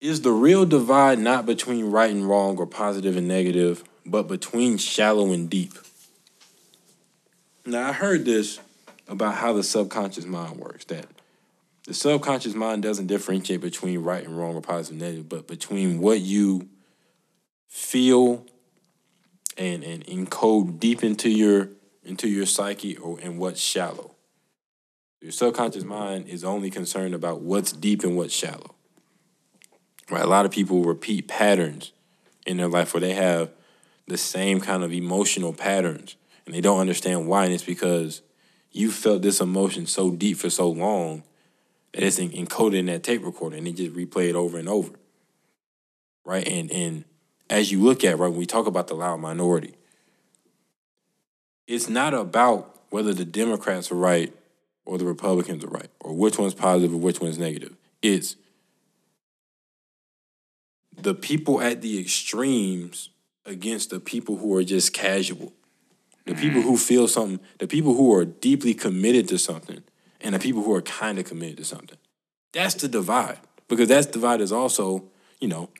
Is the real divide not between right and wrong or positive and negative, but between shallow and deep? Now, I heard this about how the subconscious mind works that the subconscious mind doesn't differentiate between right and wrong or positive and negative, but between what you feel and, and encode deep into your into your psyche or and what's shallow. Your subconscious mind is only concerned about what's deep and what's shallow. Right? A lot of people repeat patterns in their life where they have the same kind of emotional patterns and they don't understand why. And it's because you felt this emotion so deep for so long that it's encoded in that tape recorder and they just replay it over and over. Right? And and as you look at, right, when we talk about the loud minority, it's not about whether the Democrats are right or the Republicans are right, or which one's positive or which one's negative. It's the people at the extremes against the people who are just casual. The people who feel something, the people who are deeply committed to something, and the people who are kind of committed to something. That's the divide. Because that divide is also, you know,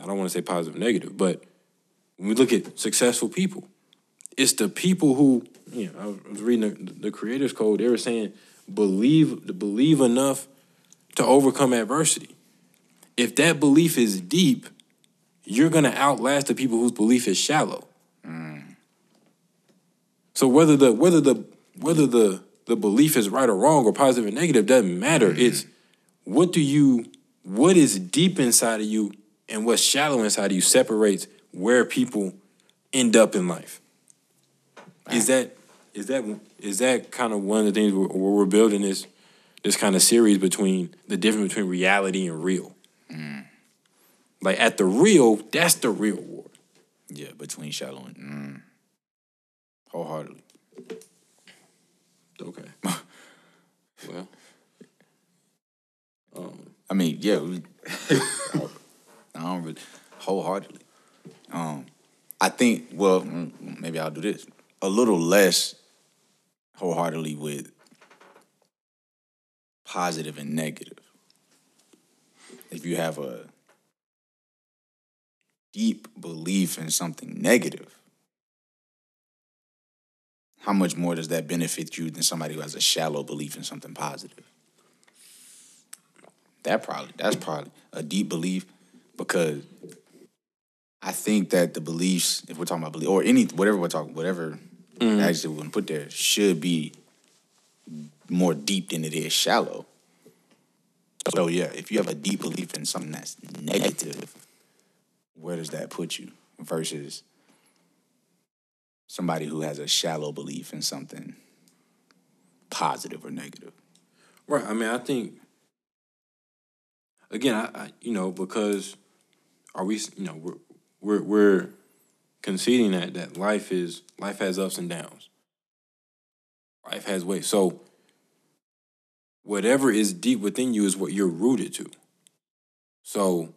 I don't want to say positive negative, but when we look at successful people, it's the people who, you know, I was reading the, the creators code, they were saying believe believe enough to overcome adversity. If that belief is deep, you're gonna outlast the people whose belief is shallow. Mm. So whether the whether the whether the the belief is right or wrong or positive or negative doesn't matter. Mm-hmm. It's what do you what is deep inside of you and what's shallow inside of you separates where people end up in life. Is that is that is that kind of one of the things where, where we're building this this kind of series between the difference between reality and real. Like at the real, that's the real war. Yeah, between shallow and mm, wholeheartedly. Okay. well, um, I mean, yeah, we, I don't really wholeheartedly. Um, I think. Well, mm, maybe I'll do this a little less wholeheartedly with positive and negative. If you have a deep belief in something negative, how much more does that benefit you than somebody who has a shallow belief in something positive? That probably that's probably a deep belief because I think that the beliefs, if we're talking about belief or any whatever we're talking, whatever mm-hmm. adjective we're gonna put there, should be more deep than it is shallow. So yeah, if you have a deep belief in something that's negative, where does that put you versus somebody who has a shallow belief in something positive or negative? right. I mean, I think again, I, I you know because are we you know we're we're we're conceding that that life is life has ups and downs. Life has ways. So whatever is deep within you is what you're rooted to. So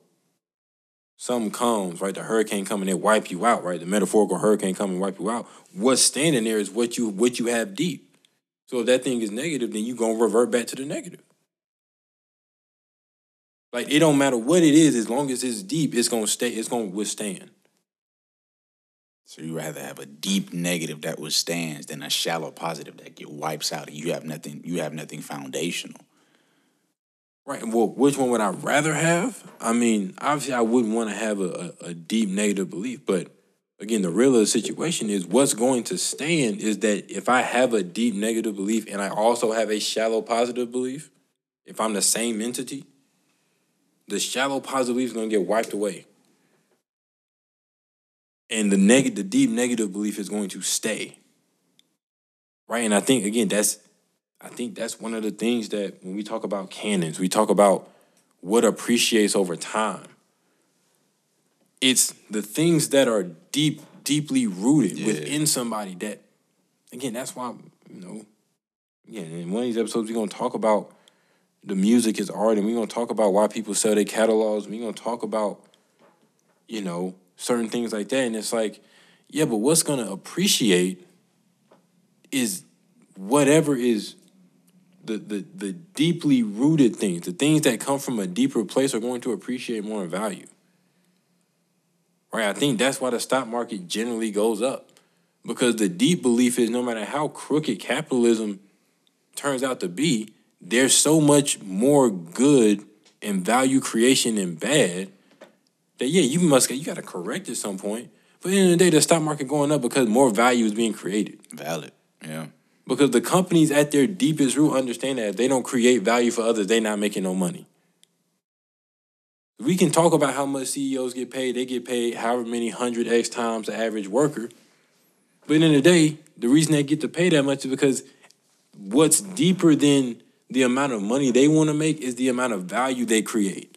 something comes, right? The hurricane come and wipe you out, right? The metaphorical hurricane come and wipe you out. What's standing there is what you what you have deep. So if that thing is negative, then you're gonna revert back to the negative. Like it don't matter what it is, as long as it's deep, it's gonna stay, it's gonna withstand. So you rather have a deep negative that withstands than a shallow positive that get wipes out and you have nothing you have nothing foundational. Right. Well, which one would I rather have? I mean, obviously, I wouldn't want to have a, a, a deep negative belief, but again, the real situation is what's going to stand is that if I have a deep negative belief and I also have a shallow positive belief, if I'm the same entity, the shallow positive belief is going to get wiped away. And the neg- the deep negative belief is going to stay. Right? And I think again, that's I think that's one of the things that when we talk about canons, we talk about what appreciates over time. It's the things that are deep, deeply rooted Yeah. within somebody that, again, that's why, you know, yeah, in one of these episodes, we're going to talk about the music is art and we're going to talk about why people sell their catalogs. We're going to talk about, you know, certain things like that. And it's like, yeah, but what's to appreciate is whatever is the the the deeply rooted things, the things that come from a deeper place, are going to appreciate more in value. Right? I think that's why the stock market generally goes up. Because the deep belief is no matter how crooked capitalism turns out to be, there's so much more good and value creation and bad that yeah, you must you gotta correct at some point. But at the end of the day, the stock market going up because more value is being created. Valid. Yeah. Because the companies at their deepest root understand that if they don't create value for others, they're not making no money. We can talk about how much CEOs get paid. They get paid however many hundred X times the average worker. But in the, end of the day, the reason they get to pay that much is because what's deeper than the amount of money they want to make is the amount of value they create.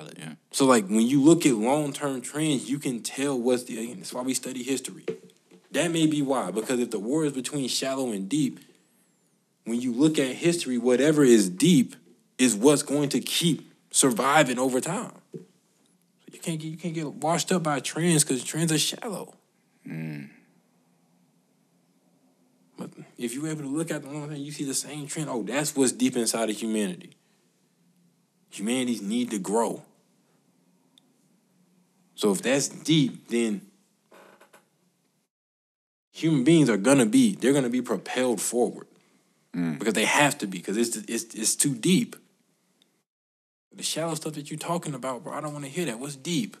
Valid, yeah. So like when you look at long-term trends, you can tell what's the that's why we study history. That may be why, because if the war is between shallow and deep, when you look at history, whatever is deep is what's going to keep surviving over time. So you can't get you can't get washed up by trends because trends are shallow. Mm. But if you're able to look at the long thing, you see the same trend. Oh, that's what's deep inside of humanity. Humanity's need to grow. So if that's deep, then human beings are gonna be they're gonna be propelled forward Mm. because they have to be because it's it's it's too deep. The shallow stuff that you're talking about, bro, I don't want to hear that. What's deep?